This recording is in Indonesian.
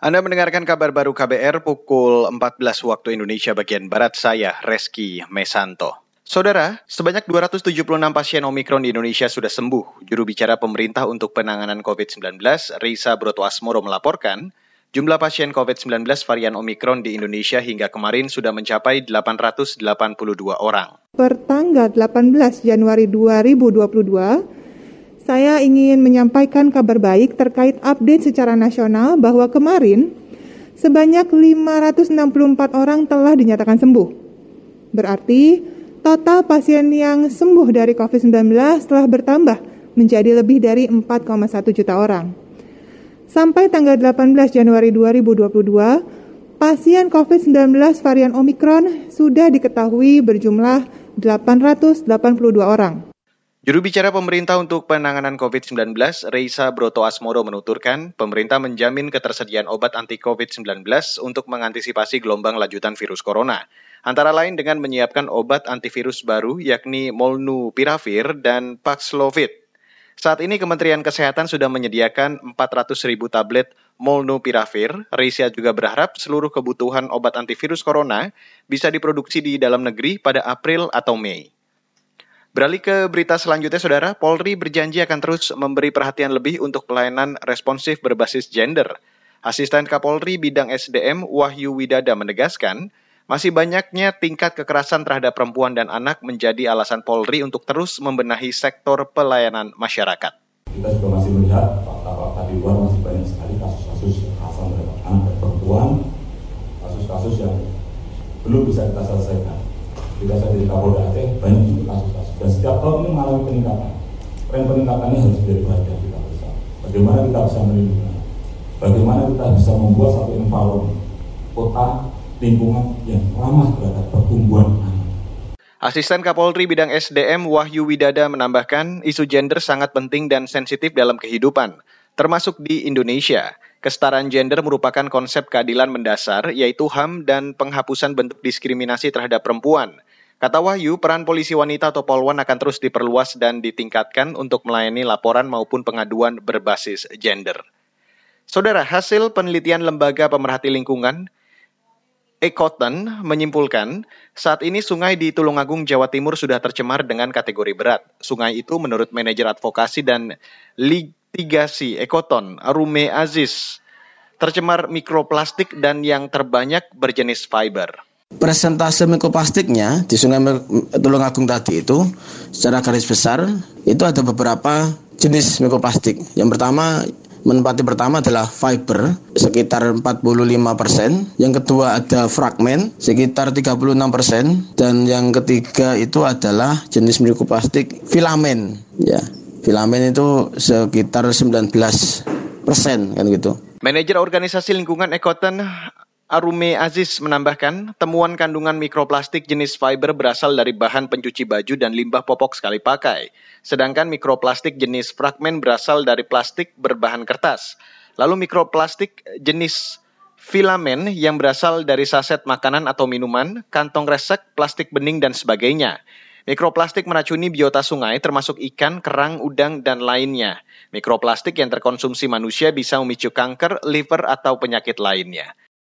Anda mendengarkan kabar baru KBR pukul 14 waktu Indonesia bagian Barat saya, Reski Mesanto. Saudara, sebanyak 276 pasien Omikron di Indonesia sudah sembuh. Juru bicara pemerintah untuk penanganan COVID-19, Risa Broto Asmoro melaporkan, jumlah pasien COVID-19 varian Omikron di Indonesia hingga kemarin sudah mencapai 882 orang. Per tanggal 18 Januari 2022, saya ingin menyampaikan kabar baik terkait update secara nasional bahwa kemarin sebanyak 564 orang telah dinyatakan sembuh. Berarti total pasien yang sembuh dari COVID-19 telah bertambah menjadi lebih dari 4,1 juta orang. Sampai tanggal 18 Januari 2022, pasien COVID-19 varian Omikron sudah diketahui berjumlah 882 orang. Juru bicara pemerintah untuk penanganan COVID-19, Reisa Broto Asmoro menuturkan, pemerintah menjamin ketersediaan obat anti COVID-19 untuk mengantisipasi gelombang lanjutan virus corona. Antara lain dengan menyiapkan obat antivirus baru yakni Molnupiravir dan Paxlovid. Saat ini Kementerian Kesehatan sudah menyediakan 400 ribu tablet Molnupiravir. Reisa juga berharap seluruh kebutuhan obat antivirus corona bisa diproduksi di dalam negeri pada April atau Mei. Beralih ke berita selanjutnya, Saudara, Polri berjanji akan terus memberi perhatian lebih untuk pelayanan responsif berbasis gender. Asisten Kapolri bidang SDM Wahyu Widada menegaskan, masih banyaknya tingkat kekerasan terhadap perempuan dan anak menjadi alasan Polri untuk terus membenahi sektor pelayanan masyarakat. Kita juga masih melihat fakta-fakta di luar masih banyak sekali kasus-kasus kekerasan terhadap anak dan perempuan, kasus-kasus yang belum bisa kita selesaikan. Kita saya di Kapolda Aceh banyak juga kasus-kasus dan setiap tahun ini mengalami peningkatan. Tren peningkatannya harus menjadi perhatian kita bersama. Bagaimana kita bisa melindungi, bagaimana kita bisa membuat satu environment kota lingkungan yang ramah terhadap pertumbuhan. Asisten Kapolri bidang SDM Wahyu Widada menambahkan, isu gender sangat penting dan sensitif dalam kehidupan, termasuk di Indonesia. Kesetaraan gender merupakan konsep keadilan mendasar, yaitu HAM dan penghapusan bentuk diskriminasi terhadap perempuan. Kata Wahyu, peran polisi wanita atau polwan akan terus diperluas dan ditingkatkan untuk melayani laporan maupun pengaduan berbasis gender. Saudara, hasil penelitian Lembaga Pemerhati Lingkungan Ekoten menyimpulkan, saat ini sungai di Tulungagung, Jawa Timur sudah tercemar dengan kategori berat. Sungai itu menurut manajer advokasi dan litigasi Ekoton, Rume Aziz, tercemar mikroplastik dan yang terbanyak berjenis fiber persentase mikroplastiknya di Sungai Tulungagung tadi itu secara garis besar itu ada beberapa jenis mikroplastik. Yang pertama menempati pertama adalah fiber sekitar 45%, yang kedua ada fragmen sekitar 36% dan yang ketiga itu adalah jenis mikroplastik filamen ya. Filamen itu sekitar 19% kan gitu. Manajer organisasi lingkungan Ekoten Arume Aziz menambahkan, temuan kandungan mikroplastik jenis fiber berasal dari bahan pencuci baju dan limbah popok sekali pakai. Sedangkan mikroplastik jenis fragmen berasal dari plastik berbahan kertas. Lalu mikroplastik jenis filamen yang berasal dari saset makanan atau minuman, kantong resek, plastik bening, dan sebagainya. Mikroplastik meracuni biota sungai termasuk ikan, kerang, udang, dan lainnya. Mikroplastik yang terkonsumsi manusia bisa memicu kanker, liver, atau penyakit lainnya.